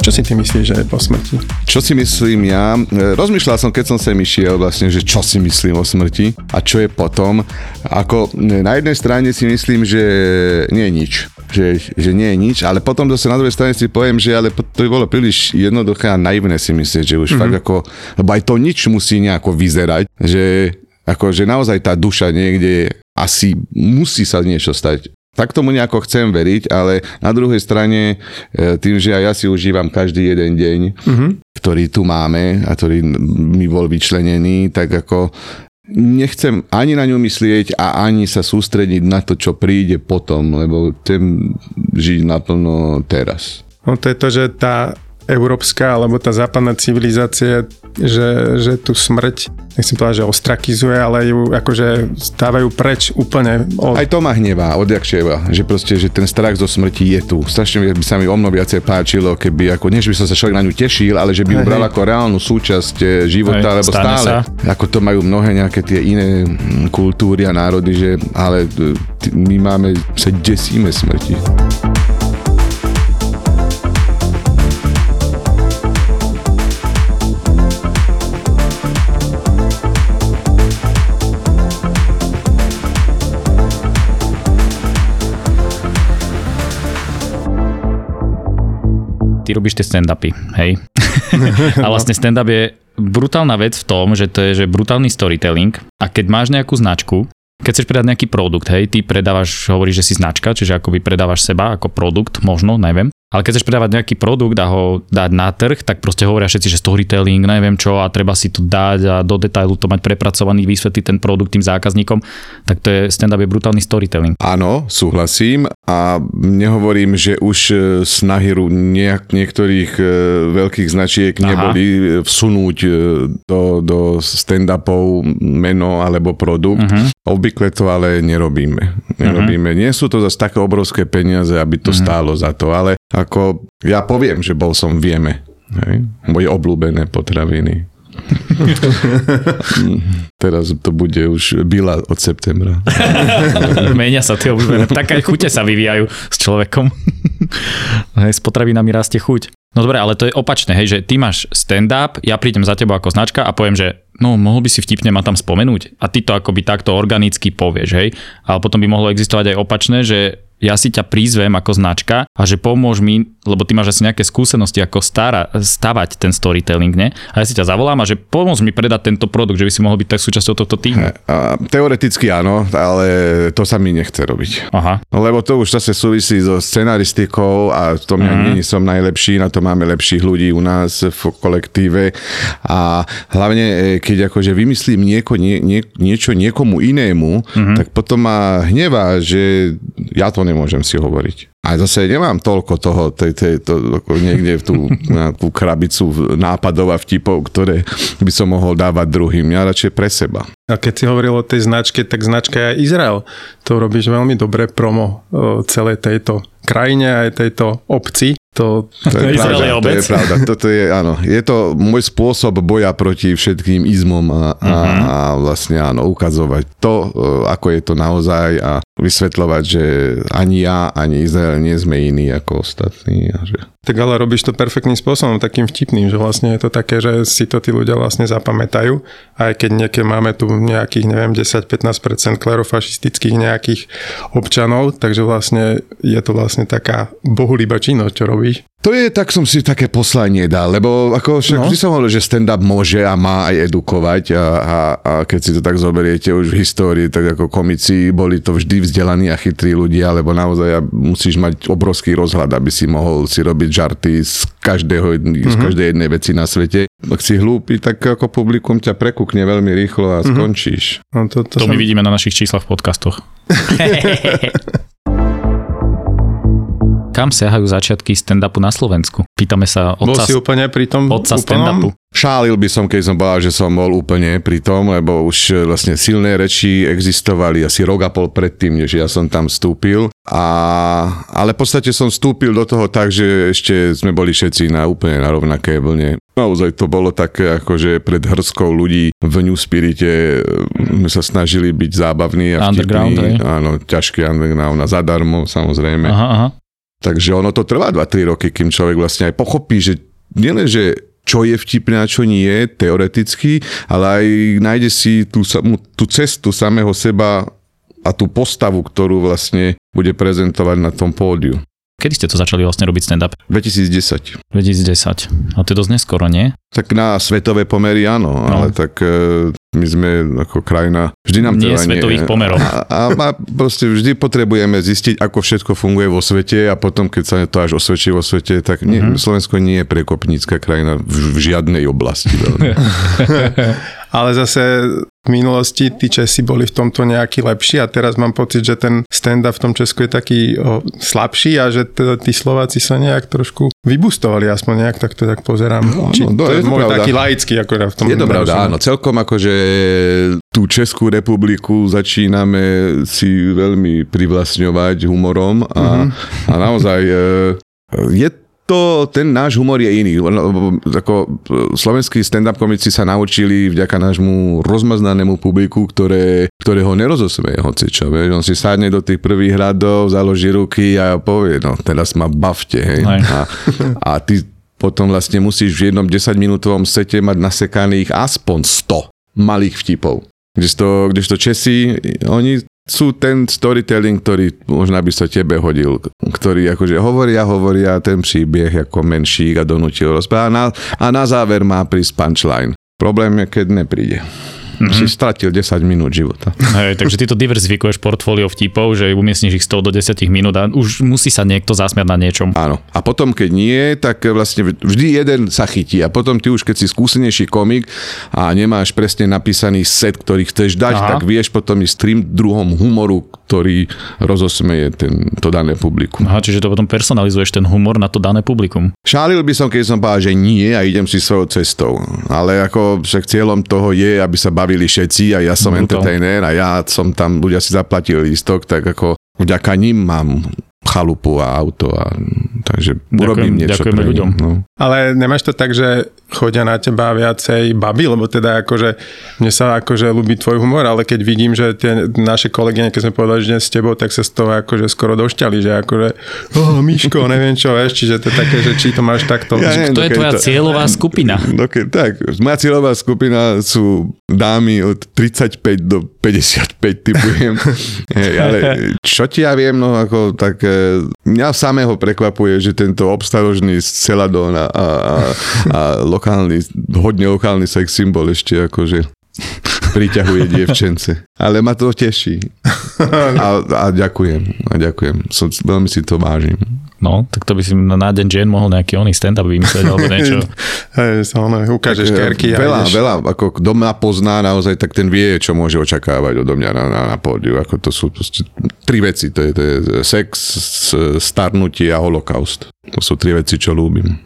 Čo si ty myslíš, že je po smrti? Čo si myslím ja? E, Rozmýšľal som, keď som sem išiel vlastne, že čo si myslím o smrti a čo je potom. Ako e, na jednej strane si myslím, že nie je nič. Že, že nie je nič, ale potom zase na druhej strane si poviem, že ale to by bolo príliš jednoduché a naivné si myslieť, že už mm-hmm. fakt ako, lebo aj to nič musí nejako vyzerať, že ako, že naozaj tá duša niekde asi musí sa niečo stať. Tak tomu nejako chcem veriť, ale na druhej strane e, tým, že aj ja si užívam každý jeden deň, mm-hmm. ktorý tu máme a ktorý mi bol vyčlenený, tak ako nechcem ani na ňu myslieť a ani sa sústrediť na to, čo príde potom, lebo chcem žiť naplno teraz. No to je to, že tá európska alebo tá západná civilizácia, že, že tú smrť, nechcem povedať, že ostrakizuje, ale ju akože stávajú preč úplne. Od... Aj to ma hnevá, odjakčieva, že proste, že ten strach zo smrti je tu. Strašne by sa mi o mno viacej páčilo, keby ako, nie že by som sa človek na ňu tešil, ale že by ju bral ako reálnu súčasť eh, života, Hej, lebo stále, sa. ako to majú mnohé nejaké tie iné kultúry a národy, že ale eh, my máme, sa desíme smrti. Ty robíš tie stand-upy, hej? a vlastne stand-up je brutálna vec v tom, že to je že brutálny storytelling a keď máš nejakú značku, keď chceš predať nejaký produkt, hej, ty predávaš, hovoríš, že si značka, čiže akoby predávaš seba ako produkt, možno, neviem. Ale keď chceš predávať nejaký produkt a ho dať na trh, tak proste hovoria všetci, že storytelling, neviem čo a treba si to dať a do detailu to mať prepracovaný, vysvetliť ten produkt tým zákazníkom, tak to je stand-up je brutálny storytelling. Áno, súhlasím a nehovorím, že už e, snahy nejak, niektorých e, veľkých značiek Aha. neboli vsunúť e, do, do stand-upov meno alebo produkt. Uh-huh. Obvykle to ale nerobíme. nerobíme. Uh-huh. Nie sú to zase také obrovské peniaze, aby to uh-huh. stálo za to, ale ako ja poviem, že bol som v Jeme. Hej? Moje obľúbené potraviny. Teraz to bude už byla od septembra. Menia sa tie obľúbené. Také chute sa vyvíjajú s človekom. Hej, s potravinami rastie chuť. No dobre, ale to je opačné, hej, že ty máš stand-up, ja prídem za tebou ako značka a poviem, že no mohol by si vtipne ma tam spomenúť a ty to akoby takto organicky povieš, hej. Ale potom by mohlo existovať aj opačné, že ja si ťa prízvem ako značka a že pomôž mi, lebo ty máš asi nejaké skúsenosti, ako stará, stavať ten storytelling, ne? A ja si ťa zavolám a že pomôž mi predať tento produkt, že by si mohol byť tak súčasťou tohto týmu. Teoreticky áno, ale to sa mi nechce robiť. Aha. Lebo to už zase súvisí so scenaristikou a v tom ja mm. nie som najlepší, na to máme lepších ľudí u nás v kolektíve a hlavne e, keď akože vymyslím nieko, nie, nie, niečo niekomu inému, mm-hmm. tak potom ma hnevá, že ja to nemôžem si hovoriť. A zase nemám toľko toho, tej, tej, to, niekde v tú nejakú krabicu nápadov a vtipov, ktoré by som mohol dávať druhým. Ja radšej pre seba. A keď si hovoril o tej značke, tak značka je Izrael. To robíš veľmi dobre promo celej tejto krajine aj tejto obci. To, to, je, pravda, je to je pravda. Toto je, áno, je to môj spôsob boja proti všetkým izmom a, a, uh-huh. a vlastne áno, ukazovať to, e, ako je to naozaj a vysvetľovať, že ani ja, ani Izrael nie sme iní ako ostatní. A že... Tak ale robíš to perfektným spôsobom, takým vtipným, že vlastne je to také, že si to tí ľudia vlastne zapamätajú, aj keď niekedy máme tu nejakých, neviem, 10-15% klerofašistických nejakých občanov, takže vlastne je to vlastne taká bohulíba činnosť, čo robíš. To je, tak som si také poslanie dal, lebo ako však no. vždy som hovoril, že stand-up môže a má aj edukovať a, a, a keď si to tak zoberiete už v histórii, tak ako komici boli to vždy vzdelaní a chytrí ľudia, lebo naozaj musíš mať obrovský rozhľad, aby si mohol si robiť žarty z, každého, mm-hmm. z mhm. každej jednej veci na svete. Ak si hlúpy, tak ako publikum ťa prekúkne veľmi rýchlo a mm-hmm. skončíš. No to, to, to som... my vidíme na našich číslach v podcastoch. Kam siahajú začiatky stand-upu na Slovensku? Pýtame sa Bol otca, si úplne pri tom otca stand-upu. Šálil by som, keď som povedal, že som bol úplne pri tom, lebo už e, vlastne silné reči existovali asi rok a pol predtým, než ja som tam vstúpil. A, ale v podstate som vstúpil do toho tak, že ešte sme boli všetci na úplne na rovnaké vlne. Naozaj to bolo také, akože pred hrskou ľudí v New Spirite e, sme sa snažili byť zábavní a Underground, vtipní. Áno, ťažký underground a zadarmo samozrejme. Aha, aha. Takže ono to trvá 2-3 roky, kým človek vlastne aj pochopí, že nielen, že čo je vtipné a čo nie, teoreticky, ale aj nájde si tú, tú cestu samého seba a tú postavu, ktorú vlastne bude prezentovať na tom pódiu. Kedy ste to začali vlastne robiť stand-up? 2010. 2010. A to je dosť neskoro, nie? Tak na svetové pomery áno, no. ale tak e, my sme ako krajina, vždy nám Nie svetových pomerov. A, a, a proste vždy potrebujeme zistiť, ako všetko funguje vo svete a potom, keď sa to až osvedčí vo svete, tak nie, Mhm. Slovensko nie je prekopnícka krajina v, v žiadnej oblasti. Ale zase v minulosti tí Česi boli v tomto nejaký lepší a teraz mám pocit, že ten stand-up v tom Česku je taký o, slabší a že t- tí Slováci sa nejak trošku vybustovali, aspoň nejak tak to tak pozerám. No, Či, no, to je to môj pravda. taký laický akorát v tom. Je to pravda, áno. Celkom akože tú Českú republiku začíname si veľmi privlastňovať humorom a, Mhm. a naozaj e, je to, ten náš humor je iný. Ako e, slovenskí stand-up komici sa naučili vďaka nášmu rozmaznanému publiku, ktoré, ktoré ho nerozosmeje hocičo. Vieš? On si sadne do tých prvých hradov, založí ruky a povie, no teraz ma bavte. Hej? Hej. A, a ty potom vlastne musíš v jednom 10-minútovom sete mať nasekaných aspoň 100 malých vtipov. Kdežto, kdežto Česi, oni sú ten storytelling, ktorý možno by sa tebe hodil, ktorý akože hovoria, hovoria ten príbeh ako menšík a donútil rozprávať a na, a na záver má prísť punchline. Problém je, keď nepríde. Mm-hmm. Si stratil 10 minút života. Hej, takže ty to diverzifikuješ portfólio vtipov, že umiestniš ich 100 do 10 minút a už musí sa niekto zasmiať na niečom. Áno. A potom, keď nie, tak vlastne vždy jeden sa chytí. A potom ty už, keď si skúsenejší komik a nemáš presne napísaný set, ktorý chceš dať, Aha. Tak vieš potom ísť s tým druhom humoru, ktorý rozosmeje ten, to dané publikum. Aha, čiže to potom personalizuješ ten humor na to dané publikum. Šálil by som, keď som povedal, že nie a idem si svojou cestou. Ale ako však cieľom toho je, aby sa bavili všetci a ja som to. entertainer a ja som tam, ľudia si zaplatili lístok, tak ako vďaka ním mám chalupu a auto a takže Ďakujem- urobím niečo ďakujeme pre ľuďom. No. Ale nemáš to tak, že chodia na teba viacej baby, lebo teda akože mne sa akože ľúbi tvoj humor, ale keď vidím, že tie naše kolegyne, keď sme povedali, že dnes s tebou, tak sa z toho akože skoro došťali, že akože oh, Miško, neviem čo, vieš, čiže to je také, že či to máš takto. Ja neviem, To je tvoja to- cieľová skupina. No keď, tak, moja cieľová skupina sú dámy od 35 do 55, typujem. Hej, ale čo ti ja viem, no ako tak mňa samého prekvapuje, že tento obstarožný celadón a, a, a, lokálny, hodne lokálny sex symbol ešte akože priťahuje dievčence. Ale ma to teší. A, a ďakujem. A ďakujem. Som, veľmi si to vážim. No, tak to by si na na deň žien mohol nejaký oný stand-up vymyslieť alebo niečo. Hej, sa ono, ukážeš kerky a veľa, ideš. veľa, ako kto ma pozná naozaj, tak ten vie, čo môže očakávať odo mňa na, na, na pódiu. Ako to sú proste tri veci. To je, to je sex, starnutie a holokaust. To sú tri veci, čo ľúbim.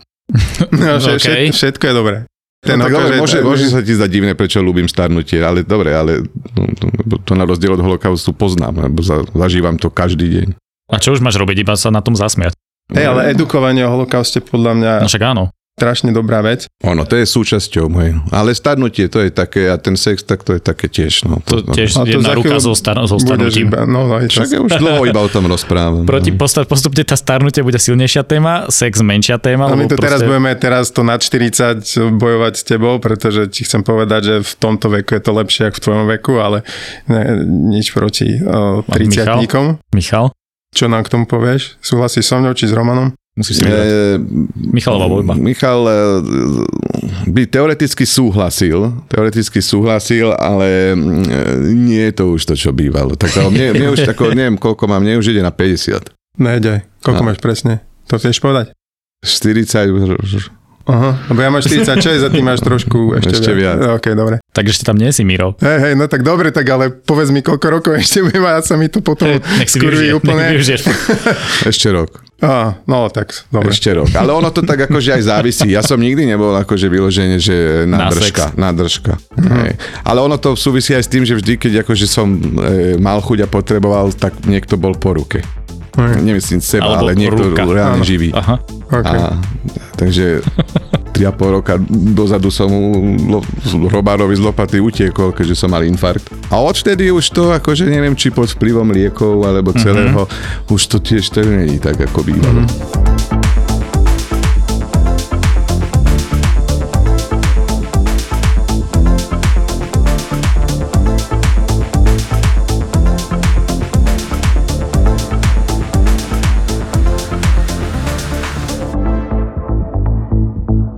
No, vše, OK. všetko, je dobré. Ten no, tak dobre, môže, môže sa ti zdať divné, prečo ľúbim starnutie, ale dobre, ale no, to, to na rozdiel od holokaustu poznám, lebo za, zažívam to každý deň. A čo už máš robiť, iba sa na tom zasmiať? Hej, ale edukovanie o holokauste podľa mňa No však áno. strašne dobrá vec. Ono, to je súčasťou mojej. Ale starnutie, to je také, a ten sex, tak to je také tiež. No, To tiež A to jedna za ruka so, star- so starnutím. iba, no, no, to, Však ja už dlho iba o tom rozprávam. Proti no. postav, postupne tá starnutie bude silnejšia téma, sex menšia téma. ale my to teraz proste- budeme teraz to nad 40 bojovať s tebou, pretože ti chcem povedať, že v tomto veku je to lepšie ako v tvojom veku, ale ne, nič proti uh, A Michal? 30 Michal, Čo nám k tomu povieš? Súhlasíš so mnou či s Romanom? musíš si vybrať. E, Michalová voľba. Michal e, by teoreticky súhlasil, teoreticky súhlasil, ale mm, nie je to už to, čo bývalo. Tak mne, mne už tako, neviem, koľko mám, mne už ide na 50. Nejde. Koľko No. máš presne? To chceš povedať? 40, Aha, lebo ja máš 46 a ty máš trošku ešte, Ešte viac. Ok, dobre. Tak ešte tam nie si, Miro. Hej, hej, no tak dobre, tak ale povedz mi, koľko rokov ešte budem a ja sa mi to potom Nech si skurví využije, úplne. nech využiješ. ešte rok. Á, no tak, dobre. Ešte rok. Ale ono to tak akože aj závisí. Ja som nikdy nebol akože vyloženie, že Na nádržka. sex. nádržka. Hej. Ale ono to súvisí aj s tým, že vždy, keď akože som e, mal chuť a potreboval, tak niekto bol po ruke. Nemyslím seba, Alebo ale niekto ruka. reálne Áno. živý. Aha. Okay. A, takže 3,5 roka dozadu som mu lo, robárovi z lopaty utiekol, keďže som mal infarkt. A odvtedy už to, akože neviem, či pod vplyvom liekov alebo celého, mm-hmm. už to tiež to není tak, ako bývalo. Mm-hmm.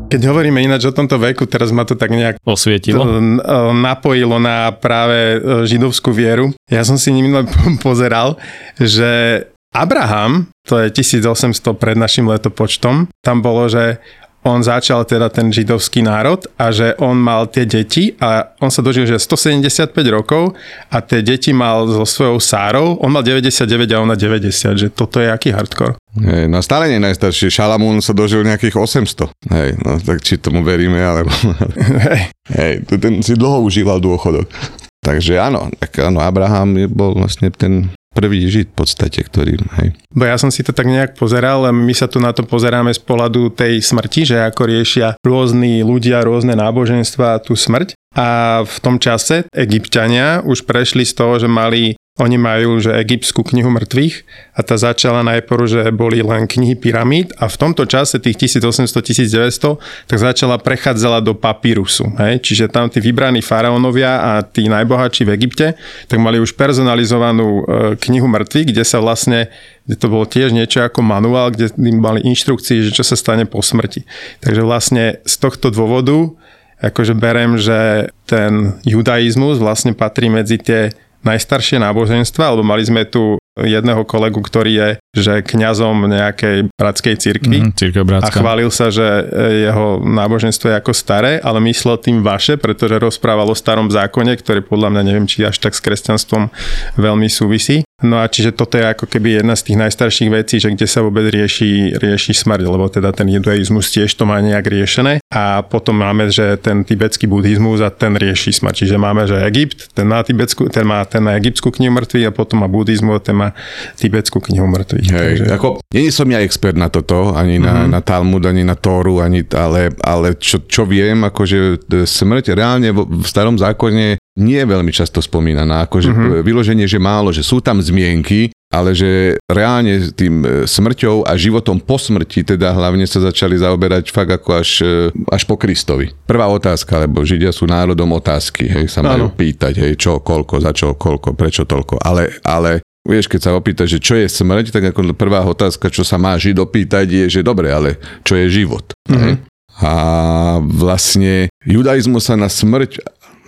Keď hovoríme ináč o tomto veku, teraz ma to tak nejak Osvietilo. e, napojilo na práve e, židovskú vieru. Ja som si minule pozeral, že Abraham, to je 1800 pred našim letopočtom, tam bolo, že on začal teda ten židovský národ a že on mal tie deti a on sa dožil, že 175 rokov a tie deti mal so svojou Sárou, on mal 99 a ona 90, že toto je aký hardcore. Hej, no stále nie najstarší. Šalamún sa dožil nejakých 800. Hej, no tak či tomu veríme, alebo... Hej. Hej, ten si dlho užíval dôchodok. Takže áno, tak áno, Abraham bol vlastne ten prvý žid v podstate, ktorý, hej. Bo ja som si to tak nejak pozeral, len my sa tu na to pozeráme z pohľadu tej smrti, že ako riešia rôzni ľudia, rôzne náboženstva tú smrť. A v tom čase egyptiania už prešli z toho, že mali oni majú, že egyptskú knihu mŕtvych a tá začala najprv, že boli len knihy pyramíd a v tomto čase tých 1800-1900 tak začala prechádzala do papírusu. Hej? Čiže tam tí vybraní faraónovia a tí najbohatší v Egypte tak mali už personalizovanú e, knihu mŕtvych, kde sa vlastne kde to bolo tiež niečo ako manuál, kde im mali inštrukcie, že čo sa stane po smrti. Takže vlastne z tohto dôvodu akože berem, že ten judaizmus vlastne patrí medzi tie najstaršie náboženstva, alebo mali sme tu jedného kolegu, ktorý je že kňazom nejakej bratskej cirkvi Církev a chválil sa, že e, jeho náboženstvo je ako staré, ale myslel tým vaše, pretože rozprával o starom zákone, ktorý podľa mňa neviem, či až tak s kresťanstvom veľmi súvisí. No a čiže toto je ako keby jedna z tých najstarších vecí, že kde sa vôbec rieši, rieši smrť, lebo teda ten judaizmus tiež to má nejak riešené. A potom máme, že ten tibetský buddhizmus a ten rieši smrť. Čiže máme, že Egypt, ten má, tibetskú, ten má, ten má egyptskú knihu mŕtvych a potom má buddhizmus a ten má tibetskú knihu mŕtvych. Hej, ako, není som ja expert na toto, ani na, mm-hmm. na Talmud, ani na Tóru, ani, ale, ale čo, čo viem, akože smrť reálne v, v starom zákone nie je veľmi často spomínaná, akože mm-hmm. vyloženie, že málo, že sú tam zmienky, ale že reálne tým e, smrťou a životom po smrti teda hlavne sa začali zaoberať fakt ako až, e, až po Kristovi. Prvá otázka, lebo Židia sú národom otázky, hej, sa majú pýtať, hej, čo, koľko, za čo, koľko, prečo toľko, ale, ale Vieš, keď sa opýta, že čo je smrť, tak ako prvá otázka, čo sa má žid opýtať, je, že dobre, ale čo je život? Mm-hmm. A vlastne judaizmus sa na smrť,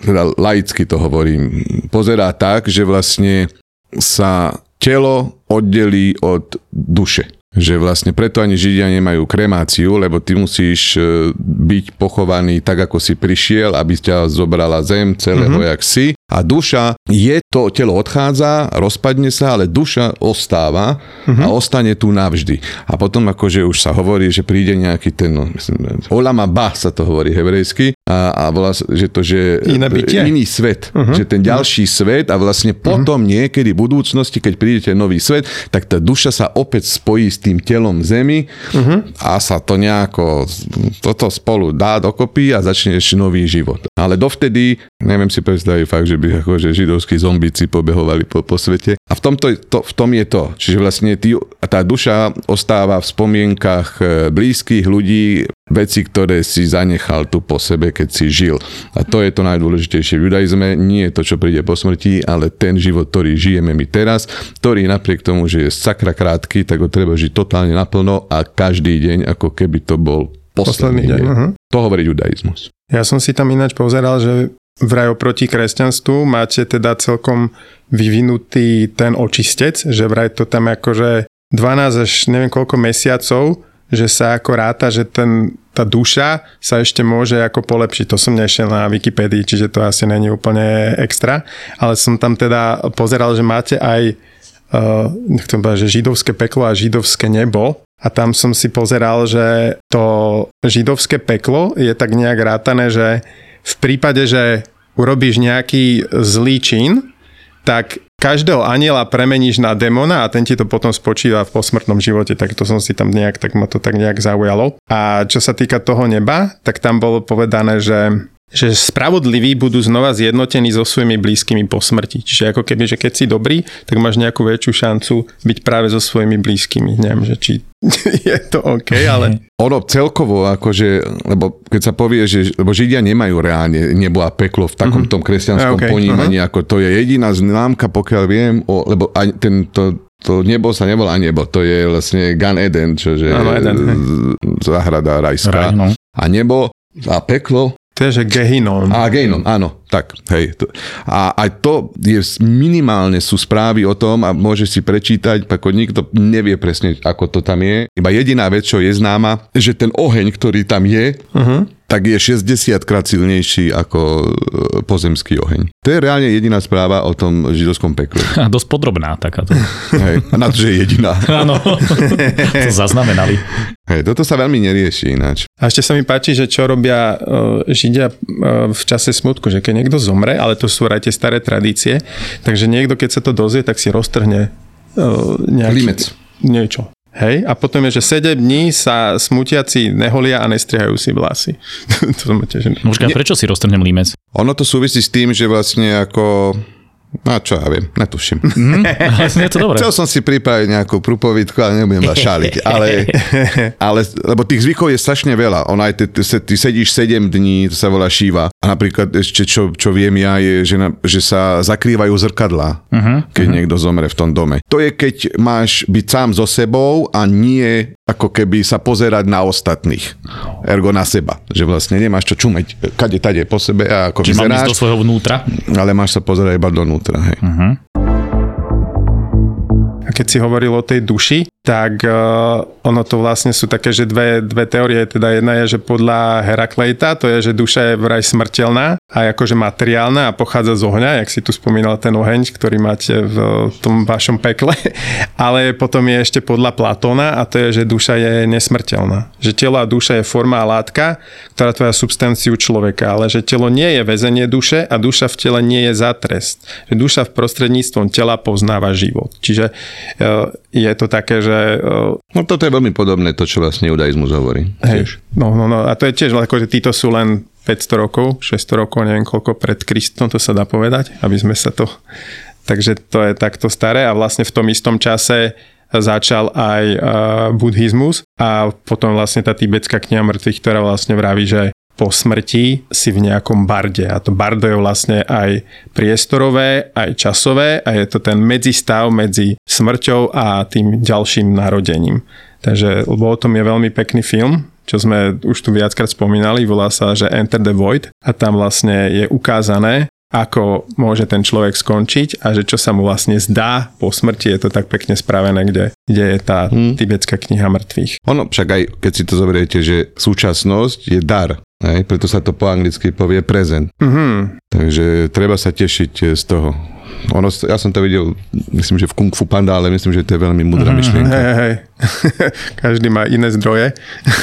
teda laicky to hovorím, pozerá tak, že vlastne sa telo oddelí od duše. Že vlastne preto ani Židia nemajú kremáciu, lebo ty musíš e, byť pochovaný tak, ako si prišiel, aby ťa zobrala zem celého, mm-hmm. jak si. A duša je, to telo odchádza, rozpadne sa, ale duša ostáva mm-hmm. a ostane tu navždy. A potom akože už sa hovorí, že príde nejaký ten, no, myslím, Olama Ba sa to hovorí hebrejsky, a, a volá že to, že Iné bytie. iný svet, uh-huh. že ten ďalší svet a vlastne potom uh-huh. niekedy v budúcnosti, keď príde ten nový svet, tak tá duša sa opäť spojí s tým telom zemi uh-huh. a sa to nejako toto spolu dá dokopy a začne ešte nový život. Ale dovtedy, neviem si predstaviť fakt, že by akože židovskí zombíci pobehovali po, po svete. A v, tomto, to, v tom je to. Čiže vlastne ty, tá duša ostáva v spomienkach e, blízkych ľudí, veci, ktoré si zanechal tu po sebe, keď si žil. A to je to najdôležitejšie v judaizme. Nie je to, čo príde po smrti, ale ten život, ktorý žijeme my teraz, ktorý napriek tomu, že je sakra krátky, tak ho treba žiť totálne naplno a každý deň, ako keby to bol posledný, Posledný deň, deň. aha. To hovorí judaizmus. Ja som si tam ináč pozeral, že vraj oproti kresťanstvu máte teda celkom vyvinutý ten očistec, že vraj to tam akože 12 až neviem koľko mesiacov, že sa ako ráta, že ten, tá duša sa ešte môže ako polepšiť. To som nešiel na Wikipedii, čiže to asi není úplne extra, ale som tam teda pozeral, že máte aj uh, nechcem povedať, že židovské peklo a židovské nebo. A tam som si pozeral, že to židovské peklo je tak nejak rátané, že v prípade, že urobíš nejaký zlý čin, tak každého aniela premeníš na demona a ten ti to potom spočíva v posmrtnom živote, tak to som si tam nejak, tak ma to tak nejak zaujalo. A čo sa týka toho neba, tak tam bolo povedané, že že spravodliví budú znova zjednotení so svojimi blízkymi po smrti. Čiže ako keby, že keď si dobrý, tak máš nejakú väčšiu šancu byť práve so svojimi blízkymi. Neviem, že či je to OK, ale... Ono celkovo, akože, lebo keď sa povie, že lebo Židia nemajú reálne nebo a peklo v takom mm-hmm. tom kresťanskom okay, ponímaní, uh-huh. ako to je jediná známka, pokiaľ viem, o, lebo aj ten, to, to nebo sa nevolá nebo, to je vlastne Gan Eden, ano, Eden, záhrada rajská. Raj, no. A nebo a peklo to je, že Gehinom. A Gehinom, áno, tak, hej. A aj to je, minimálne sú správy o tom a môžeš si prečítať, ako nikto nevie presne, ako to tam je. Iba jediná vec, čo je známa, že ten oheň, ktorý tam je, uh-huh tak je 60 krát silnejší ako e, pozemský oheň. To je reálne jediná správa o tom židovskom pekle. A dosť podrobná takáto. Hej, a na to, že je jediná. Áno, to zaznamenali. Hej, toto sa veľmi nerieši ináč. A ešte sa mi páči, že čo robia uh, Židia uh, v čase smutku, že keď niekto zomre, ale to sú aj tie staré tradície, takže niekto, keď sa to dozvie, tak si roztrhne uh, nejaký... Limec. Niečo. Hej, a potom je, že 7 dní sa smutiaci neholia a nestrihajú si vlasy. to som tiež... Možno, prečo si roztrhnem límec? Ono to súvisí s tým, že vlastne ako No čo ja viem, netuším. Mm, je to dobré. Chcel som si pripraviť nejakú prúpovidku, ale nebudem vás šáliť. Ale, ale, lebo tých zvykov je strašne veľa. On aj ty, ty, ty sedíš 7 dní, to sa volá šíva. A napríklad ešte čo, čo viem ja je, že, na, že sa zakrývajú zrkadlá, uh-huh, keď uh-huh. niekto zomre v tom dome. To je, keď máš byť sám so sebou a nie ako keby sa pozerať na ostatných. Ergo na seba. Že vlastne nemáš čo čumeť kade tade po sebe a ako Čiže vyzeráš. mám ísť do svojho vnútra? Ale máš sa pozerať iba donútra. Hej. Uh-huh. A keď si hovoril o tej duši, tak uh, ono to vlastne sú také, že dve, dve teórie, teda jedna je, že podľa Heraklejta, to je, že duša je vraj smrteľná a akože materiálna a pochádza z ohňa, jak si tu spomínal ten oheň, ktorý máte v tom vašom pekle, ale potom je ešte podľa Platóna a to je, že duša je nesmrteľná. Že telo a duša je forma a látka, ktorá tvoja substanciu človeka, ale že telo nie je väzenie duše a duša v tele nie je za trest. Že duša v prostredníctvom tela poznáva život. Čiže uh, je to také, že... No toto je veľmi podobné to, čo vlastne judaizmus hovorí. Hej, no, no, no, a to je tiež, ako, títo sú len 500 rokov, 600 rokov, neviem koľko pred Kristom, to sa dá povedať, aby sme sa to... Takže to je takto staré a vlastne v tom istom čase začal aj uh, buddhizmus a potom vlastne tá tibetská kniha mŕtvych, ktorá vlastne vraví, že po smrti si v nejakom barde. A to bardo je vlastne aj priestorové, aj časové a je to ten medzistav medzi smrťou a tým ďalším narodením. Takže, lebo o tom je veľmi pekný film, čo sme už tu viackrát spomínali, volá sa, že Enter the Void a tam vlastne je ukázané, ako môže ten človek skončiť a že čo sa mu vlastne zdá po smrti, je to tak pekne spravené, kde, kde je tá hmm. tibetská kniha mŕtvych. Ono však aj, keď si to zoberiete, že súčasnosť je dar. Hej, preto sa to po anglicky povie present. Mm-hmm. Takže treba sa tešiť eh, z toho. Ono, ja som to videl, myslím, že v Kung Fu Panda, ale myslím, že to je veľmi mudrá mm-hmm. myšlienka. Hej, hej. Každý má iné zdroje.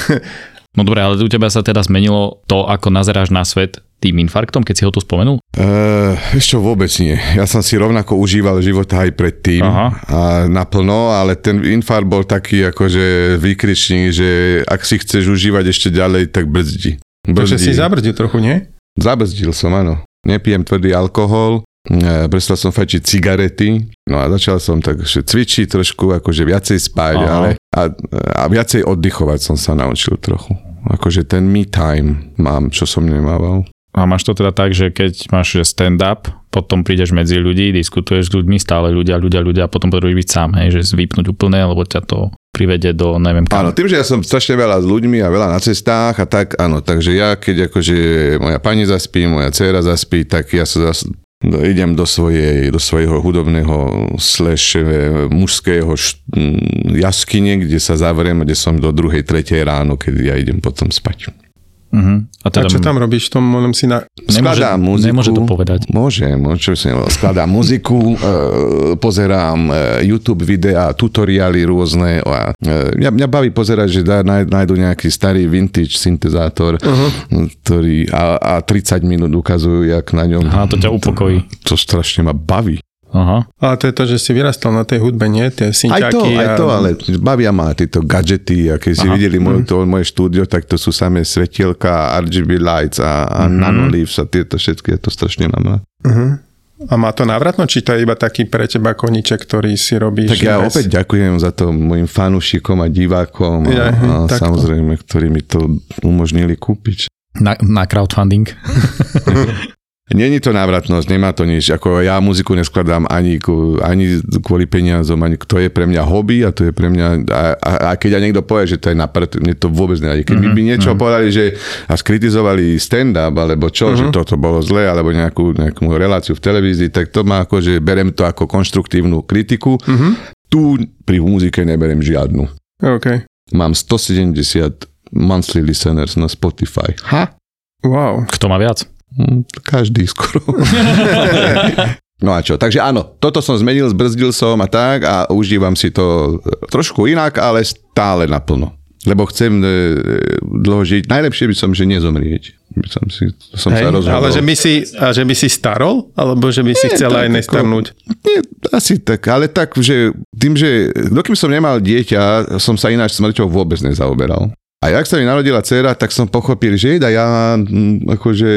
no dobre, ale u teba sa teda zmenilo to, ako nazeráš na svet tým infarktom, keď si ho tu spomenul? Uh, ešte vôbec nie. Ja som si rovnako užíval život aj predtým Aha. a naplno, ale ten infarkt bol taký akože výkričník, že ak si chceš užívať ešte ďalej, tak brzdi. Takže si zabrzdil trochu, nie? Zabrzdil som, áno. Nepijem tvrdý alkohol, e, prestal som fajčiť cigarety, no a začal som tak cvičiť trošku, akože viacej spať, Aha. ale a, a viacej oddychovať som sa naučil trochu. Akože ten me time mám, čo som nemával. A máš to teda tak, že keď máš stand-up, potom prídeš medzi ľudí, diskutuješ s ľuďmi, stále ľudia, ľudia, ľudia a potom potrebuješ byť sám, hej, že vypnúť úplne, lebo ťa to privede do neviem kam. Áno, tým, že ja som strašne veľa s ľuďmi a veľa na cestách a tak, áno, takže ja, keď akože moja pani zaspí, moja dcéra zaspí, tak ja sa zas, no, idem do, svojej, do svojho hudobného slash eh, mužského št, jaskyne, kde sa zavriem, kde som do druhej, tretej ráno, keď ja idem potom spať. Uh-huh. A, A teda čo tam robíš v tom, môžem si na... Nemôže, Skladám muziku. nemôže to povedať. Môže, môže, skladám muziku, e, pozerám e, YouTube videá, tutoriály rôzne. A, e, mňa, mňa baví pozerať, že dá, náj- nájdu nejaký starý vintage syntezátor, uh-huh. ktorý a, a 30 minút ukazujú, jak na ňom. Aha, to ťa upokojí. To, to strašne ma baví. Aha. Ale to je to, že si vyrastal na tej hudbe, nie? Tie Aj to, synťaky aj a... to, ale bavia ma tieto gadgety a keď si Aha. videli moje, to, moje štúdio, tak to sú samé svetielka, RGB lights a, a Mhm. nanolivs a tieto všetky, ja to strašne mám rád. Uh-huh. A má to návratno, či to je iba taký pre teba koníček, ktorý si robíš? Tak ja bez- opäť ďakujem za to mojim fanúšikom a divákom a, Ja, a takto. samozrejme, ktorí mi to umožnili kúpiť. Na, na crowdfunding. Není to návratnosť, nemá to nič. Ako ja muziku neskladám ani, ani kvôli peniazom, ani to je pre mňa hobby a to je pre mňa... A, a, a keď ja niekto povie, že to je na prd, mne to vôbec nevadí. Keď Mhm, mm-hmm, by niečo mm-hmm. povedali, že a skritizovali stand-up, alebo čo, mm-hmm. že toto bolo zlé, alebo nejakú, nejakú reláciu v televízii, tak to má ako, že berem to ako konštruktívnu kritiku. Mhm. Mm-hmm. Tu pri muzike neberem žiadnu. OK. Mám 170 monthly listeners na Spotify. Ha? Wow. Kto má viac? Hm, Každý skoro. No a čo, takže áno, toto som zmenil, zbrzdil som a tak a užívam si to trošku inak, ale stále naplno. Lebo chcem e, dlho žiť. Najlepšie by som, že nezomrieť. By som, si, som sa Hej, rozhodol. ale že by si, a že by si starol? Alebo že by si Nie, chcel tak aj nestarnúť? Nie, asi tak, ale tak, že tým, že dokým som nemal dieťa, som sa ináč smrťou vôbec nezaoberal. A jak sa mi narodila dcera, tak som pochopil, že jeda, ja mm, akože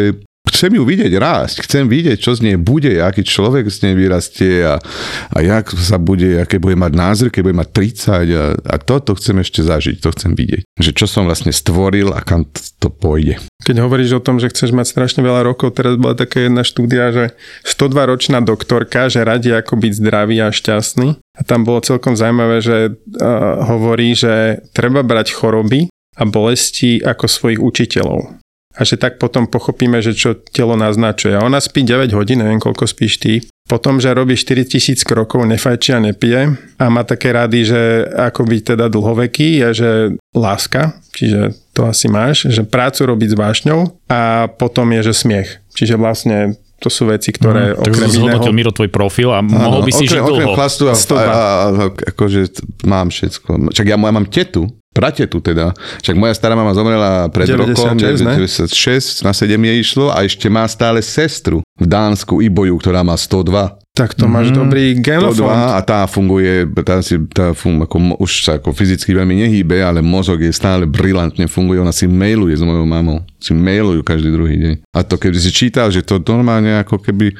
chcem ju vidieť rásť, chcem vidieť, čo z nej bude, aký človek z nej vyrastie a, a jak sa bude, aké bude mať názor, keď bude mať 30 a, a toto chcem ešte zažiť, to chcem vidieť. Že čo som vlastne stvoril a kam to pôjde. Keď hovoríš o tom, že chceš mať strašne veľa rokov, teraz bola taká jedna štúdia, že 102-ročná doktorka, že radí ako byť zdravý a šťastný. A tam bolo celkom zaujímavé, že uh, hovorí, že treba brať choroby a bolesti ako svojich učiteľov. A že tak potom pochopíme, že čo telo naznačuje. A ona spí 9 hodín, neviem koľko spíš ty. Potom, že robí 4000 krokov, nefajčí a nepije. A má také rady, že ako byť teda dlhoveký, je, že láska, čiže to asi máš, že prácu robiť s vášňou a potom je, že smiech. Čiže vlastne to sú veci, ktoré tak okrem iného... zhodnotil Miro tvoj profil a mohol by si okrem, žiť okrem dlho. chlastu a, a, a, a, akože mám všetko. Čak ja, ja mám tetu, pratetu teda. Však moja stará mama zomrela pred 96, rokom, ne? 96, na 7 jej išlo a ešte má stále sestru v Dánsku, Iboju, ktorá má 102. Tak to máš dobrý genofond. 102 a tá funguje, tá, si, tá fun, ako, už sa ako fyzicky veľmi nehýbe, ale mozog je stále brilantne funguje. Ona si mailuje s mojou mamou. Si mailujú každý druhý deň. A to keby si čítal, že to normálne ako keby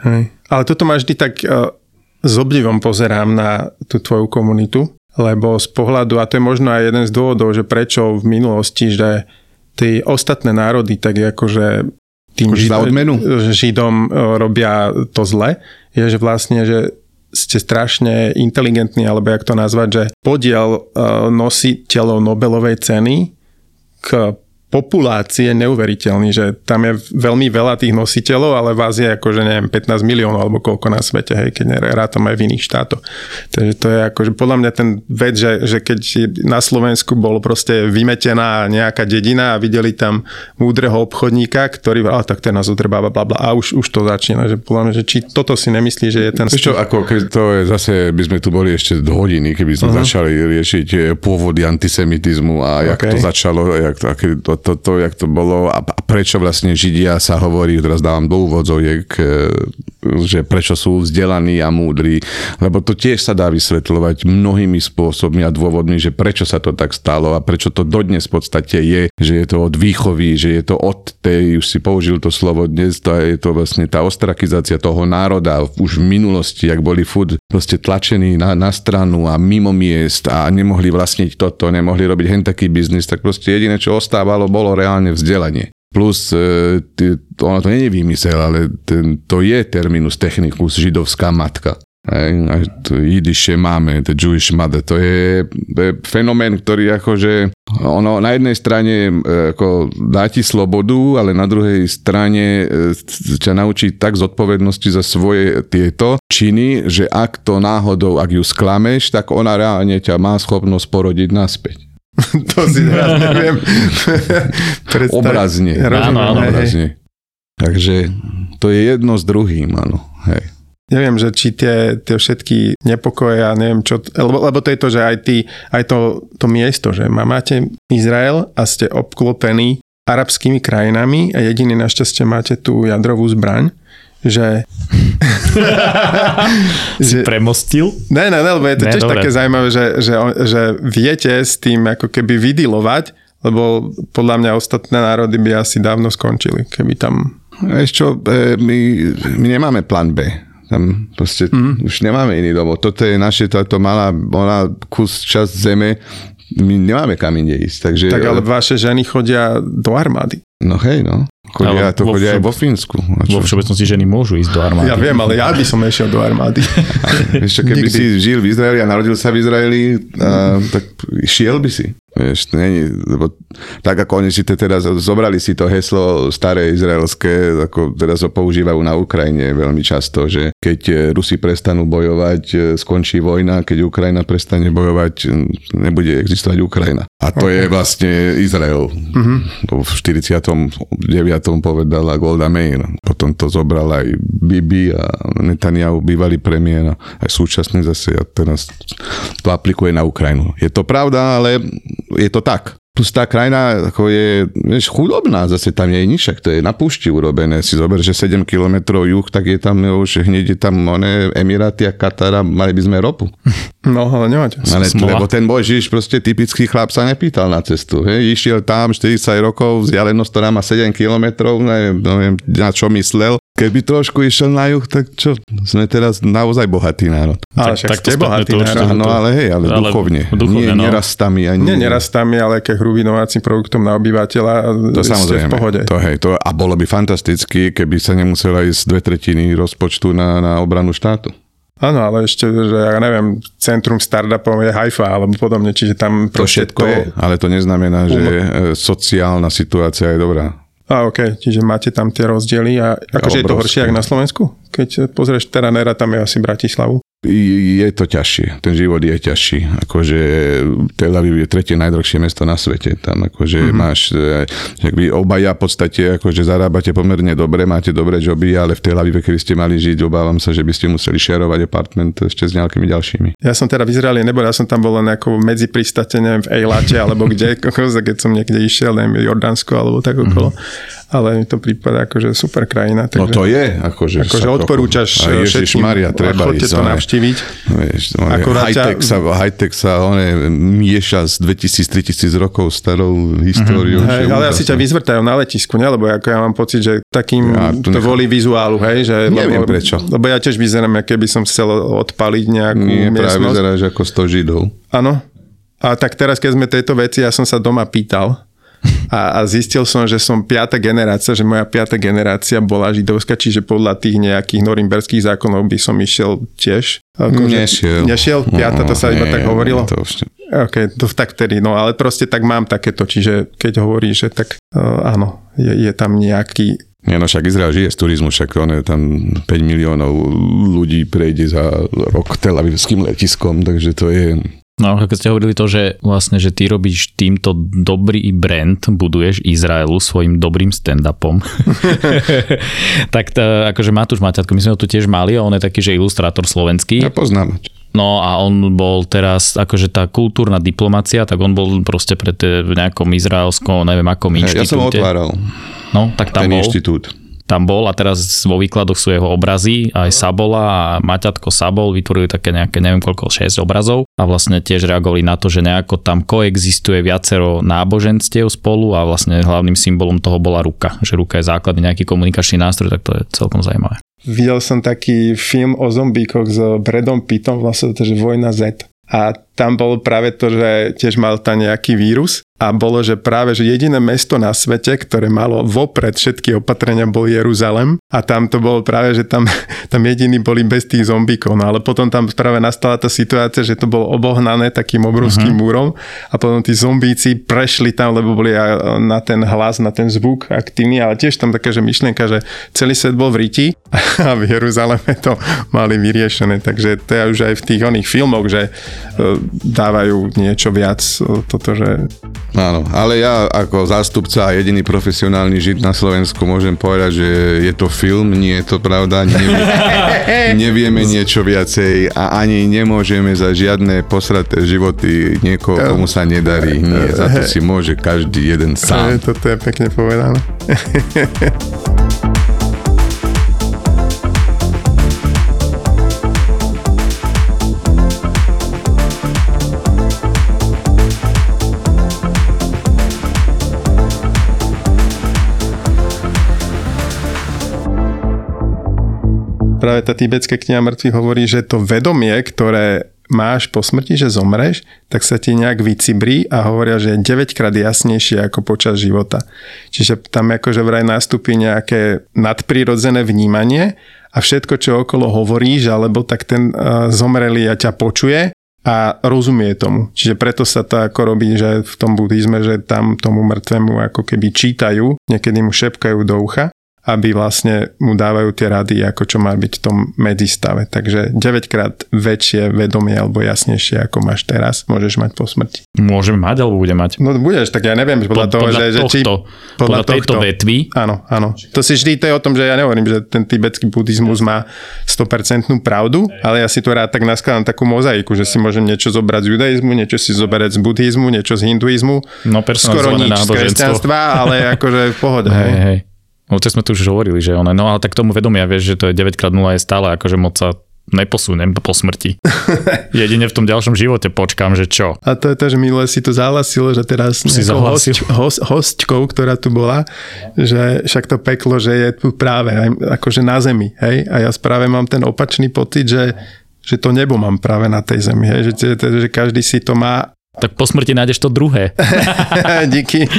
Hej. Ale toto ma vždy tak uh, s obdivom pozerám na tú tvoju komunitu, lebo z pohľadu, a to je možno aj jeden z dôvodov, že prečo v minulosti, že tie ostatné národy tak akože tým Akože odmenu? Židom uh, robia to zle, je, že vlastne, že ste strašne inteligentní, alebo jak to nazvať, že podiel uh, nositeľov Nobelovej ceny k populácie neuveriteľný, že tam je veľmi veľa tých nositeľov, ale vás je akože neviem 15 miliónov alebo koľko na svete, hej, keď rátam aj v iných štátoch. Takže to je akože podľa mňa ten vec, že, že keď na Slovensku bol proste vymetená nejaká dedina a videli tam múdreho obchodníka, ktorý, ale tak ten nás utreba, bla, bla, a už, už to začína, že podľa mňa, že či toto si nemyslí, že je ten... Čo, ako keď to je zase, by sme tu boli ešte do hodiny, keby sme uh-huh. začali riešiť eh, pôvody antisemitizmu a jak Okay. to začalo, jak to, aké, to, to, to, jak to bolo a, a prečo vlastne Židia sa hovorí, teraz dávam do úvodzoviek, eh, že prečo sú vzdelaní a múdri, lebo to tiež sa dá vysvetľovať mnohými spôsobmi a dôvodmi, že prečo sa to tak stalo a prečo to dodnes v podstate je, že je to od výchovy, že je to od tej, už si použil to slovo dnes, to je to vlastne tá ostrakizácia toho národa už v minulosti, ak boli furt proste tlačení na, na stranu a mimo miest a nemohli vlastniť toto, nemohli robiť hen taký biznis, tak proste jediné, čo ostávalo, bolo reálne vzdelanie. Plus, e, ono to nie je výmysel, ale ten, to je terminus technicus židovská matka. Hej, to Jidiše máme, the Jewish mother, to je, to je fenomén, ktorý akože, ono na jednej strane e, ako dá ti slobodu, ale na druhej strane e, ťa naučí tak zodpovednosti za svoje tieto činy, že ak to náhodou, ak ju sklameš, tak ona reálne ťa má schopnosť porodiť naspäť. to si teraz neviem predstaviť. Obrazne. Rozumiem, Áno, áno. Obrazne. Takže to je jedno s druhým, áno. Hej. Neviem, že či tie, tie všetky nepokoje a neviem čo, lebo, lebo to je to, že aj, ty, aj to, to miesto, že má- máte Izrael a ste obklopení arabskými krajinami a jediný našťastie máte tú jadrovú zbraň, že... Si premostil? Ne, ne, ne, lebo je to Ne, tiež dobre. také zaujímavé, že, že, že viete s tým ako keby vydilovať, lebo podľa mňa ostatné národy by asi dávno skončili, keby tam... Vieš čo, e, my, my nemáme plán B. Tam proste mm. už nemáme iný domov. Toto je naše, táto malá, malá kus časť zeme, my nemáme kam inde ísť. Takže, Tak ale vaše ženy chodia do armády. No hej, no. Chodia, Ale to vo chodia aj všeob- vo Fínsku. Vo všeobecnosti ženy môžu ísť do armády. Ja viem, ale ja by som nešiel do armády. Čo, keby Nikdy. si žil v Izraeli a narodil sa v Izraeli, a, tak šiel by si. Vieš, není, lebo tak ako oni si teraz zobrali si to heslo staré izraelské, ako teraz ho používajú na Ukrajine veľmi často, že keď e, Rusi prestanú bojovať, e, skončí vojna, keď Ukrajina prestane bojovať, e, nebude existovať Ukrajina. A to je vlastne Izrael. To v 49. povedala Golda Meir. Potom to zobral aj Bibi a Netanyahu, bývalý premiér, a aj súčasný zase a teraz to aplikuje na Ukrajinu. Je to pravda, ale je to tak. Plus tá krajina ako je vieš, chudobná, zase tam je nič, však to je na púšti urobené. Si zober, že 7 km juh, tak je tam už hneď je tam one, Emiráty a Katara, mali by sme ropu. No, ale nemáte. Ale, Smola. lebo ten boj Žiž, proste typický chlap sa nepýtal na cestu. Hej. Išiel tam 40 rokov, vzdialenosť, ktorá má 7 kilometrov, neviem, neviem, na čo myslel. Keby trošku išiel na juh, tak čo? Sme teraz naozaj bohatý národ. Ale Tak- však ste bohatý to národ. Áno, ale hej, ale, Ale duchovne. duchovne, Nie no. nerastami ani... Nie nerastami, ale ke hrubý produktom na obyvateľa. To ste samozrejme. v pohode. To, hej, to, a bolo by fantasticky, keby sa nemusela ísť dve tretiny rozpočtu na, na obranu štátu. Áno, ale ešte, že ja neviem, centrum startupov je Haifa alebo podobne, čiže tam To všetko je, ale to neznamená, že Um- e, sociálna situácia je dobrá. A ok, čiže máte tam tie rozdiely a akože je to horšie ako na Slovensku? Keď pozrieš teda Nera, tam je asi Bratislavu. Je to ťažšie, ten život je ťažší. Akože Tel Aviv je tretie najdrahšie mesto na svete. Tam akože mm-hmm. máš, e, že vy obaja v podstate akože zarábate pomerne dobre, máte dobré joby, ale v Tel Avive, keby ste mali žiť, obávam sa, že by ste museli šerovať apartment ešte s nejakými ďalšími. Ja som teda v Izraeli nebol, ja som tam bol len ako medzi pristate, neviem, v Ejlate alebo kde, keď som niekde išiel, neviem, Jordánsko alebo tak okolo. Ale mi to prípada akože super krajina. No Takže, to je, akože... akože odporúčaš trochu- všetkým, Maria, treba chodte ísť. to navštíviť. Vieš, high-tech, sa, high-tech sa one, mieša s 2000-3000 rokov starou históriou. Hej, že ale asi ťa vyzvrtajú na letisku, ne? Lebo ako ja mám pocit, že takým Ja to nechám- volí vizuálu, hej? Že, Neviem lebo, prečo. Lebo ja tiež vyzerám, keby som chcel odpaliť nejakú Nie, práve miestnosť. vyzeráš ako 100 židov. Áno. A tak teraz, keď sme tejto veci, ja som sa doma pýtal a, a zistil som, že som piata generácia, že moja piata generácia bola židovská, čiže podľa tých nejakých norimberských zákonov by som išiel tiež. Akože- Nešiel. Nešiel? Piata, to sa iba Nie, tak hovorilo? To už... OK, to tak tedy, no ale proste tak mám takéto, čiže keď hovorí, že tak uh, áno, je, je tam nejaký Nie, no však Izrael žije z turizmu, však on je tam 5 miliónov ľudí prejde za rok Tel Avivským letiskom, takže to je... No, keď ste hovorili to, že vlastne, že ty robíš týmto dobrý brand, buduješ Izraelu svojim dobrým stand-upom. tak to, akože Matúš Maťatko, my sme ho tu tiež mali a on je taký, že ilustrátor slovenský. Ja poznám. No a on bol teraz, akože tá kultúrna diplomacia, tak on bol proste pre te, v nejakom izraelskom, neviem akom Ja, ja som inštitúte. otváral No, tak tam ten bol. inštitút. Tam bol a teraz vo výkladoch sú jeho obrazy, aj Sabola a Maťatko Sabol vytvorili také nejaké, neviem koľko, 6 obrazov a vlastne tiež reagovali na to, že nejako tam koexistuje viacero náboženstiev spolu a vlastne hlavným symbolom toho bola ruka, že ruka je základný nejaký komunikačný nástroj, tak to je celkom zaujímavé. Videl som taký film o zombíkoch s Bradom Pittom, vlastne to, že Vojna Z. A tam bol práve to, že tiež mal tam nejaký vírus a bolo, že práve, že jediné mesto na svete, ktoré malo vopred všetky opatrenia, bol Jeruzalem. A tam to bolo práve, že tam, tam jediní boli bez tých zombíkov, no ale potom tam práve nastala tá situácia, že to bolo obohnané takým obrovským uh-huh. múrom. A potom tí zombíci prešli tam, lebo boli na ten hlas, na ten zvuk aktívni, ale tiež tam taká, že myšlienka, že celý svet bol v riti. A v Jeruzaleme to mali vyriešené, takže to je už aj v tých oných filmoch, že e, dávajú niečo viac e, toto, že Áno, ale ja ako zástupca a jediný profesionálny žid na Slovensku môžem povedať, že je to film, nie je to pravda, nevie, nevieme niečo viacej a ani nemôžeme za žiadne posraté životy niekoho, komu sa nedarí. Nie, za to si môže každý jeden sám. Toto je pekne povedané. práve tá tibetská kniha mŕtvych hovorí, že to vedomie, ktoré máš po smrti, že zomreš, tak sa ti nejak vycibrí a hovoria, že je 9 krát jasnejšie ako počas života. Čiže tam akože vraj nastúpi nejaké nadprirodzené vnímanie a všetko, čo okolo hovoríš, alebo tak ten zomrelý a ťa počuje a rozumie tomu. Čiže preto sa to ako robí, že v tom buddhizme, že tam tomu mŕtvemu ako keby čítajú, niekedy mu šepkajú do ucha aby vlastne mu dávajú tie rady, ako čo má byť v tom medzistave. Takže 9 krát väčšie vedomie alebo jasnejšie, ako máš teraz, môžeš mať po smrti. Môžeme mať alebo bude mať? No budeš, tak ja neviem, podľa Pod, toho, podľa že, tohto, že či... Podľa, podľa tejto tohto, vetvy? Áno, áno. To si vždy, to je o tom, že ja nehovorím, že ten tibetský buddhizmus má 100% pravdu, ale ja si to rád tak naskladám takú mozaiku, že si môžem niečo zobrať z judaizmu, niečo si zoberať z buddhizmu, niečo z hinduizmu, no, skoro nič z kresťanstva, ale akože v pohode. Hej, hej. No to sme tu už hovorili, že ono, no ale tak tomu vedomia, vieš, že to je 9x0 je stále akože moc sa neposuniem po smrti. Jedine v tom ďalšom živote počkám, že čo. A to je to, že minule si to zahlasilo, že teraz si host, host, hostkou, ktorá tu bola, že však to peklo, že je tu práve akože na zemi, hej? A ja práve mám ten opačný pocit, že že to nebo mám práve na tej zemi, hej? Že, že každý si to má tak po smrti nájdeš to druhé. Díky.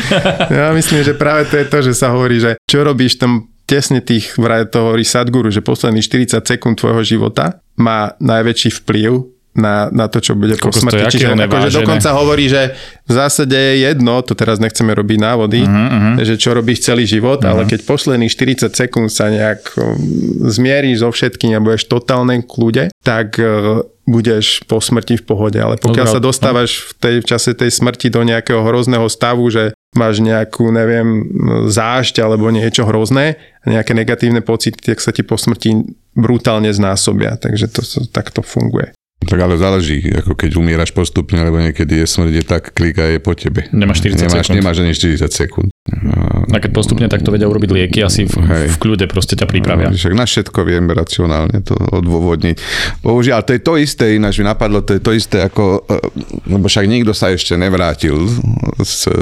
Ja myslím, že práve to je to, že sa hovorí, že čo robíš tam tesne tých, vraj to hovorí Sadguru, že posledných 40 sekúnd tvojho života má najväčší vplyv na, na to, čo bude po smrti. Čiže akože dokonca hovorí, že v zásade je jedno, to teraz nechceme robiť návody, uh-huh, uh-huh. že čo robíš celý život, uh-huh. ale keď posledných 40 sekúnd sa nejak um, zmieríš so všetkým a budeš v totálnej kľude, tak uh, budeš po smrti v pohode. Ale pokiaľ Dobre, sa dostávaš v, tej, v čase tej smrti do nejakého hrozného stavu, že máš nejakú, neviem, zášť alebo niečo hrozné, nejaké negatívne pocity, tak sa ti po smrti brutálne znásobia. Takže to, to takto funguje. Tak ale záleží, ako keď umieraš postupne, alebo niekedy je smrť je tak, klika je po tebe. Nemáš 40 nemáš, sekúnd. Nemáš ani 40 sekúnd. A keď postupne takto vedia urobiť lieky, asi v, v kľude proste ťa pripravia. No, však na všetko vieme racionálne to odôvodniť. Bohužiaľ, to je to isté, ináč mi napadlo, to je to isté ako, e, lebo však nikto sa ešte nevrátil z,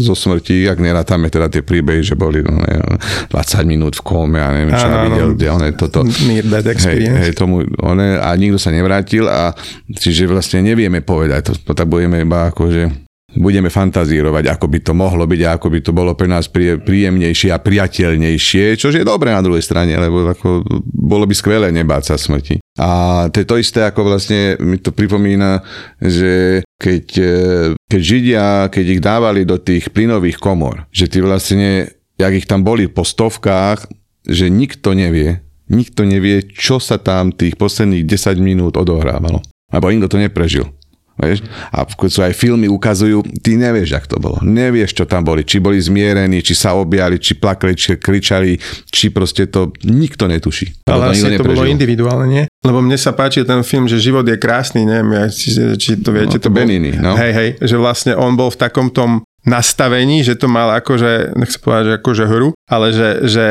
zo smrti, ak nerátame teda tie príbehy, že boli no, ne, 20 minút v kóme a neviem, čo videl, kde toto. Near dead experience. Hej, hej, tomu, one, a nikto sa nevrátil a čiže vlastne nevieme povedať, to, to tak budeme iba akože budeme fantazírovať, ako by to mohlo byť a ako by to bolo pre nás príjemnejšie a priateľnejšie, čo je dobré na druhej strane, lebo ako bolo by skvelé nebáť sa smrti. A to je to isté, ako vlastne mi to pripomína, že keď, e, keď Židia, keď ich dávali do tých plynových komor, že ty vlastne, jak ich tam boli po stovkách, že nikto nevie, nikto nevie, čo sa tam tých posledných 10 minút odohrávalo. Lebo nikto to neprežil. Vieš? A sú aj filmy ukazujú, ty nevieš, ak to bolo. Nevieš, čo tam boli. Či boli zmierení, či sa objali, či plakali, či kričali, či proste to nikto netuší. Ale asi to, to bolo individuálne, nie? Lebo mne sa páči ten film, že život je krásny, neviem, či, či to viete. No, to, to Beniny, no. Hej, hej, že vlastne on bol v takom tom nastavení, že to mal akože, nechcem povedať, že akože hru, ale že, že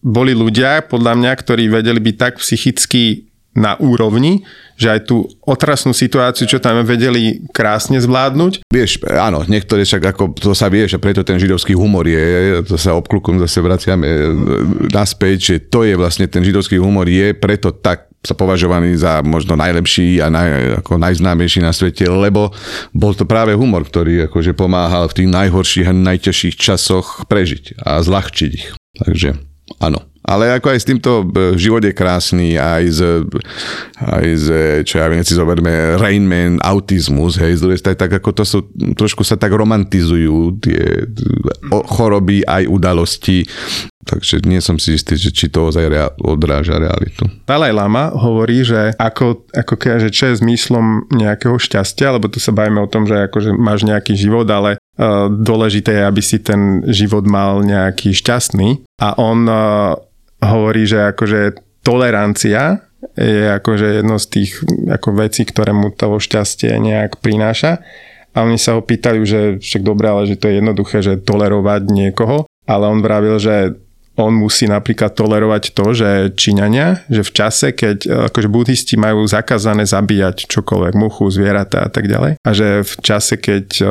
boli ľudia, podľa mňa, ktorí vedeli byť tak psychicky na úrovni, že aj tú otrasnú situáciu, čo tam vedeli krásne zvládnuť. Vieš, áno, niektoré však ako to sa vie, že preto ten židovský humor je, to sa obklukom zase vraciame naspäť, že to je vlastne ten židovský humor je preto tak sa považovaný za možno najlepší a naj, ako najznámejší na svete, lebo bol to práve humor, ktorý akože pomáhal v tých najhorších a najťažších časoch prežiť a zľahčiť ich. Takže áno. Ale ako aj s týmto e, život je krásny, aj z, aj z čo ja viem, si zoberme Rain Man, autizmus, hej, z druhej strany, tak ako to sú, trošku sa tak romantizujú tie choroby, aj udalosti, Takže nie som si istý, že či to ozaj rea- odráža realitu. Dalaj Lama hovorí, že ako, ako že čo je zmyslom nejakého šťastia, lebo tu sa bavíme o tom, že akože máš nejaký život, ale uh, dôležité je, aby si ten život mal nejaký šťastný. A on uh, hovorí, že akože tolerancia je akože jedno z tých ako vecí, ktoré mu to šťastie nejak prináša. A oni sa ho pýtajú, že však dobré, ale že to je jednoduché, že tolerovať niekoho. Ale on vravil, že on musí napríklad tolerovať to, že Číňania, že v čase, keď e, akože buddhisti majú zakázané zabíjať čokoľvek, muchu, zvieratá a tak ďalej, a že v čase, keď e,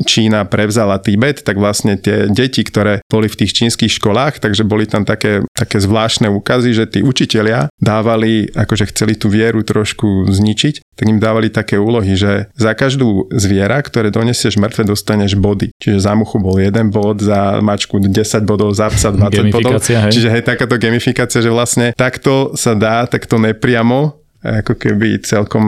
Čína prevzala Tibet, tak vlastne tie deti, ktoré boli v tých čínskych školách, takže boli tam také, také zvláštne úkazy, že tí učitelia dávali, akože chceli tú vieru trošku zničiť, tak im dávali také úlohy, že za každú zviera, ktoré donesieš mŕtve, dostaneš body. Čiže za muchu bol jeden bod, za mačku 10 bodov, za psa 20 bodov. Hej. Čiže hej, takáto gamifikácia, že vlastne takto sa dá, takto nepriamo ako keby celkom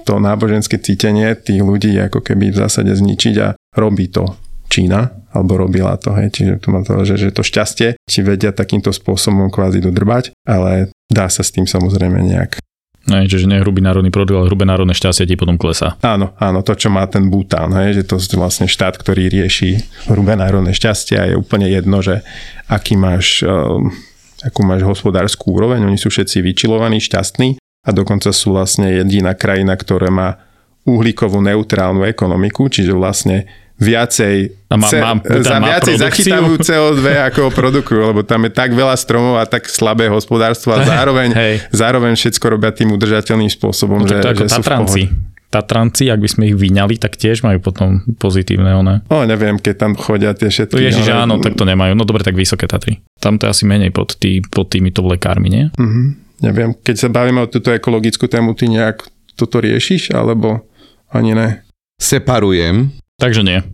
to náboženské cítenie tých ľudí ako keby v zásade zničiť a robí to Čína, alebo robila to, hej, čiže to má to, že, že to šťastie ti vedia takýmto spôsobom kvázi dodrbať, ale dá sa s tým samozrejme nejak No, čiže nie hrubý národný produkt, ale hrubé národné šťastie ti potom klesá. Áno, áno, to, čo má ten Bután, hej, že to je vlastne štát, ktorý rieši hrubé národné šťastie a je úplne jedno, že aký máš, um, akú máš hospodárskú úroveň, oni sú všetci vyčilovaní, šťastní a dokonca sú vlastne jediná krajina, ktorá má uhlíkovú neutrálnu ekonomiku, čiže vlastne viacej, a má, má, za má viacej zachytavujú CO2 ako produkujú, lebo tam je tak veľa stromov a tak slabé hospodárstvo a zároveň, Hej. zároveň všetko robia tým udržateľným spôsobom, No, že, to ako že sú Tatranci. Tatranci, ak by sme ich vyňali, tak tiež majú potom pozitívne one. O, neviem, keď tam chodia tie všetky. Ježiš, ale- áno, tak to nemajú. No dobre, tak vysoké Tatry. Tam to je asi menej pod, tý, pod týmito lekármi, nie? Mhm, neviem, keď sa bavíme o túto ekologickú tému, ty nejak toto riešiš, alebo ani ne? Separujem, Takže nie.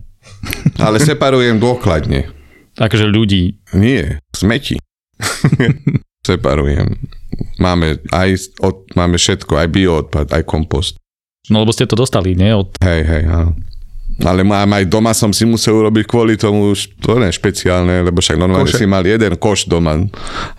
ale separujem dôkladne. Takže ľudí. Nie, smeti. Separujem. Máme aj od, máme všetko, aj bioodpad, aj kompost. No lebo ste to dostali, nie? Od... Hej, hej, áno. Ale mám aj doma som si musel urobiť kvôli tomu už to ne špeciálne, lebo však normálne Koše. si mal jeden koš doma,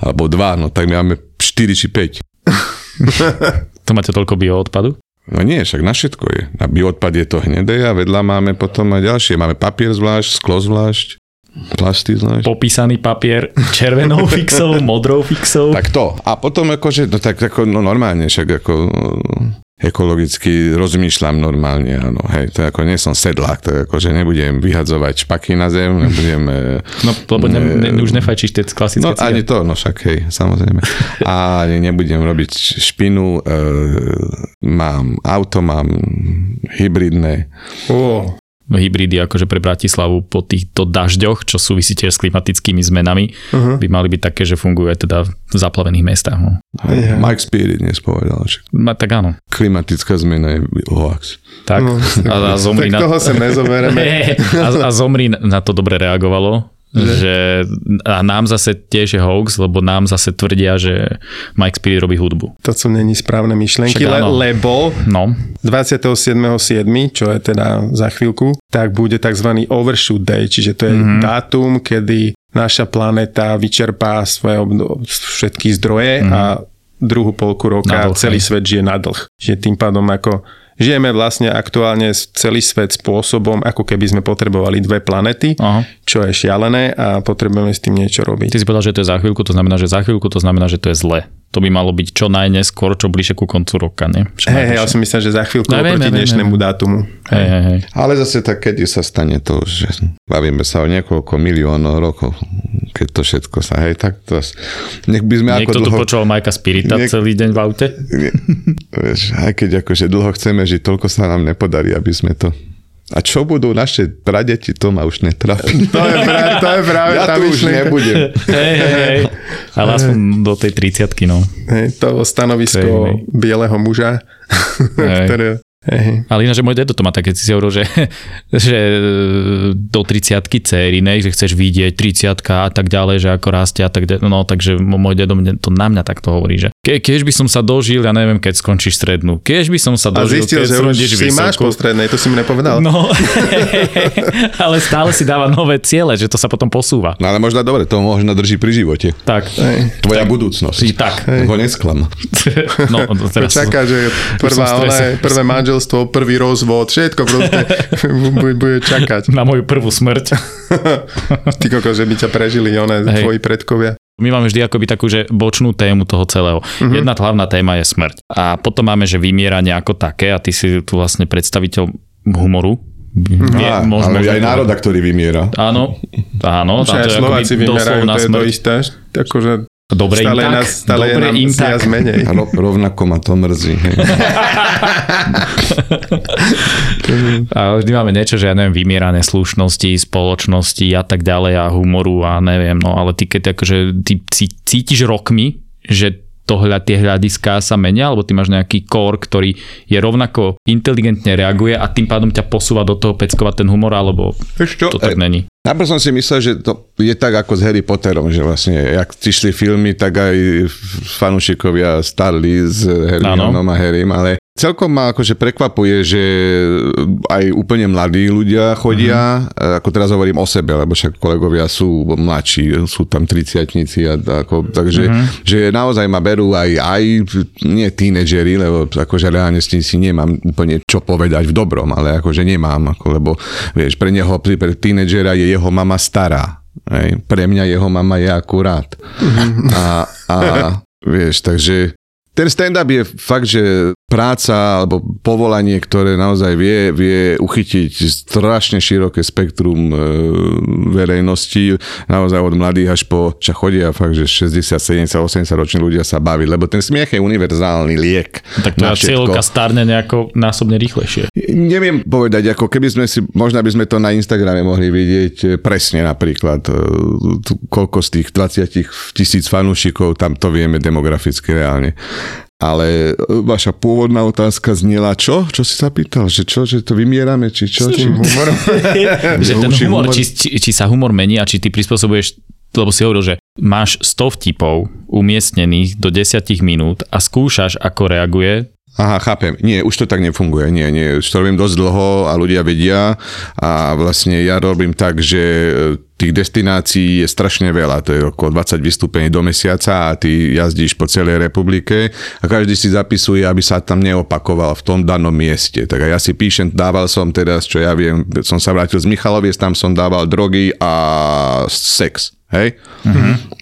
alebo dva, no tak my máme 4 či 5. To máte toľko bioodpadu? No nie, však na všetko je. Na bioodpad je to hnedé a vedľa máme potom aj ďalšie. Máme papier zvlášť, sklo zvlášť, plasty zvlášť. Popísaný papier červenou fixou, modrou fixou. Tak to. A potom akože, no tak ako, no normálne, však ako ekologicky rozmýšľam normálne, áno, hej, to ako nie som sedlák, to akože nebudem vyhadzovať špaky na zem, nebudem... e, No, lebo ne, ne, už nefajčíš tie klasické No ani cigarety. to, no však hej, samozrejme. A ani nebudem robiť špinu, e, mám auto, mám hybridné, Ó, hybridy akože pre Bratislavu po týchto dažďoch, čo súvisí tiež s klimatickými zmenami, uh-huh. by mali byť také, že fungujú aj teda v zaplavených mestách. No. Hej, hej. Mike Spirit dnes povedal, že Ma- Tak áno. klimatická zmena je hoax. Tak. No, a, a zomri tak na... toho sa nezoberieme. a, a zomri na to dobre reagovalo, že a nám zase tiež je hoax, lebo nám zase tvrdia, že Mike Spirit robí hudbu. To sú není správne myšlenky, Však le, lebo No, 27.7., čo je teda za chvíľku, tak bude tzv. overshoot day, čiže to je Mhm. mm-hmm. dátum, kedy naša planéta vyčerpá svoje všetky zdroje mm-hmm. a druhú polku roka Mhm. Dlh, celý hej. svet žije na dlh. Čiže tým pádom ako žijeme vlastne aktuálne celý svet spôsobom, ako keby sme potrebovali dve planety, aha. čo je šialené a potrebujeme s tým niečo robiť. Ty si povedal, že to je za chvíľku, to znamená, že za chvíľku to znamená, že to je zle. To by malo byť čo najneskôr, čo bližšie ku koncu roka, nie? Čo Hej, hej, ja som myslel, že za chvíľku No, oproti dnešnému dátumu. Hej, hej, hej. Ale zase tak, kedy sa stane to, že bavíme sa o niekoľko miliónov rokov, keď to všetko sa, hej, tak to, nech by sme Niekto ako tu dlho... počúval Majka Spirita Niek- celý deň v aute? Nie, vieš, aj keď akože dlho chceme žiť, toľko sa nám nepodarí, aby sme to a čo budú naše pradeti, to ma už netrápi. To je, práve, to je práve Ja tá tu už myšlienka. nebudem. Hej, hej, hej. Ale aspoň do tej 30 no. Hej, to stanovisko To je iné. bieleho muža, Hej. ktoré... Hej. Ale ináč, že môj dedo to má také, si si hovoril, že, že do 30 cérinej, že chceš vidieť 30 a tak ďalej, že ako rastie a tak ďalej. No, takže môj dedo to na mňa takto hovorí, že ke, keď by som sa dožil, ja neviem, keď skončíš strednú, keď by som sa A dožil, zistil, keď že už si máš vysokú. po strednej, to si mi nepovedal. No, ale stále si dáva nové ciele, že to sa potom posúva. No ale možno dobre, to možno drží pri živote. Tak, Hej. Tvoja budúcnosť. tak. Ho nesklam. No, teraz čaká, že prvá, som v strese. Manželstvo, prvý rozvod, všetko proste bude, bude čakať. na moju prvú smrť. Ty koko, že by ťa prežili one Hej. tvoji predkovia. My máme vždy akoby takú, že bočnú tému toho celého. Mm-hmm. Jedna hlavná téma je smrť. A potom máme, že vymieranie ako také a ty si tu vlastne predstaviteľ humoru. Vie, Á, mož- ale možno aj to- národa, ktorý vymiera. Áno, áno. Aj to je Slováci doslovná to je to isté. Akože Dobre im stále, je tak. nás, stále je Dobre nám im tak. menej. Ro, rovnako ma to mrzí. A vždy máme niečo, že ja neviem, vymierané slušnosti, spoločnosti a tak ďalej a humoru a neviem, no ale ty keď akože ty cí- cítiš rokmi, že to hľa, tie hľadiská sa menia, alebo ty máš nejaký core, ktorý je rovnako inteligentne reaguje a tým pádom ťa posúva do toho peckovať ten humor, alebo čo? to tak E, není. Najprv som si myslel, že to je tak ako s Harry Potterom, že vlastne, jak išli filmy, tak aj fanúšikovia starli s Hermionom a Harrym, ale celkom ma akože prekvapuje, že aj úplne mladí ľudia chodia, mm-hmm. ako teraz hovorím o sebe, lebo však kolegovia sú mladší, sú tam 30 a ako, takže mm-hmm. že naozaj ma berú aj, aj nie tínedžeri, lebo akože reálne s tým si nemám úplne čo povedať v dobrom, ale akože nemám, ako, lebo vieš, pre neho, pre tínedžera je jeho mama stará. Hej. Pre mňa jeho mama je akurát. A, a vieš, takže ten stand-up je fakt, že práca alebo povolanie, ktoré naozaj vie, vie uchytiť strašne široké spektrum e, verejnosti, naozaj od mladých až po, čo chodia fakt, že 60, 70, 80 roční ľudia sa baví, lebo ten smiech je univerzálny liek. Tak to cieľovka starne nejako násobne rýchlejšie. Neviem povedať, ako keby sme si, možno by sme to na Instagrame mohli vidieť e, presne napríklad, e, koľko z tých 20 tisíc fanúšikov, tam to vieme demograficky reálne. Ale e, vaša pôvodná otázka znela čo? Čo si sa pýtal? Že čo? Že to vymierame? Či čo? Či... Humorom. že ten humor, humor- či, či, či sa humor mení a či ty prispôsobuješ lebo si hovoril, že máš 100 vtipov umiestnených do 10 minút a skúšaš, ako reaguje Aha, chápem. Nie, už to tak nefunguje. Nie, nie. Už to robím dosť dlho a ľudia vedia a vlastne ja robím tak, že e, tých destinácií je strašne veľa. To je okolo 20 vystúpení do mesiaca a ty jazdíš po celej republike a každý si zapisuje, aby sa tam neopakoval v tom danom mieste. Tak ja si píšem, dával som teraz, čo ja viem, som sa vrátil z Michaloviec, tam som dával drogy a sex. Hej?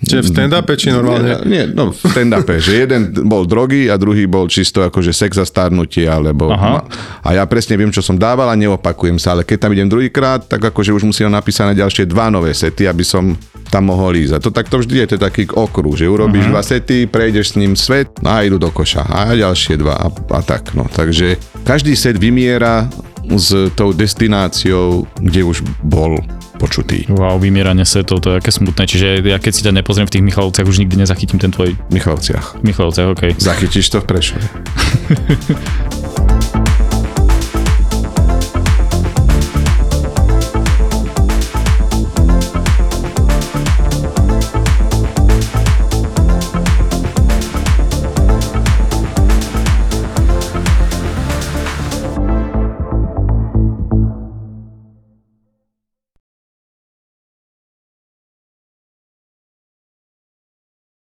Čiže v stand-upe či normálne? Nie, nie, no v stand-upe, že jeden bol drogy a druhý bol čisto akože sex a starnutie, alebo... Aha. A ja presne viem, čo som dával a neopakujem sa, ale keď tam idem druhýkrát, tak akože už musím napísať na ďalšie dva nové sety, aby som tam mohol ísť. A to takto vždy je, to je taký okruh, že urobíš uh-huh. dva sety, prejdeš s ním svet a idú do koša. A ďalšie dva a, a tak. No. Takže každý set vymiera s tou destináciou, kde už bol počutý. wow, vymieranie setov, to je aké smutné. Čiže ja keď si ťa nepozriem v tých Michalovciach, už nikdy nezachytím ten tvoj Michalovciach. Michalovciach, OK. Zachytíš to v Prešove.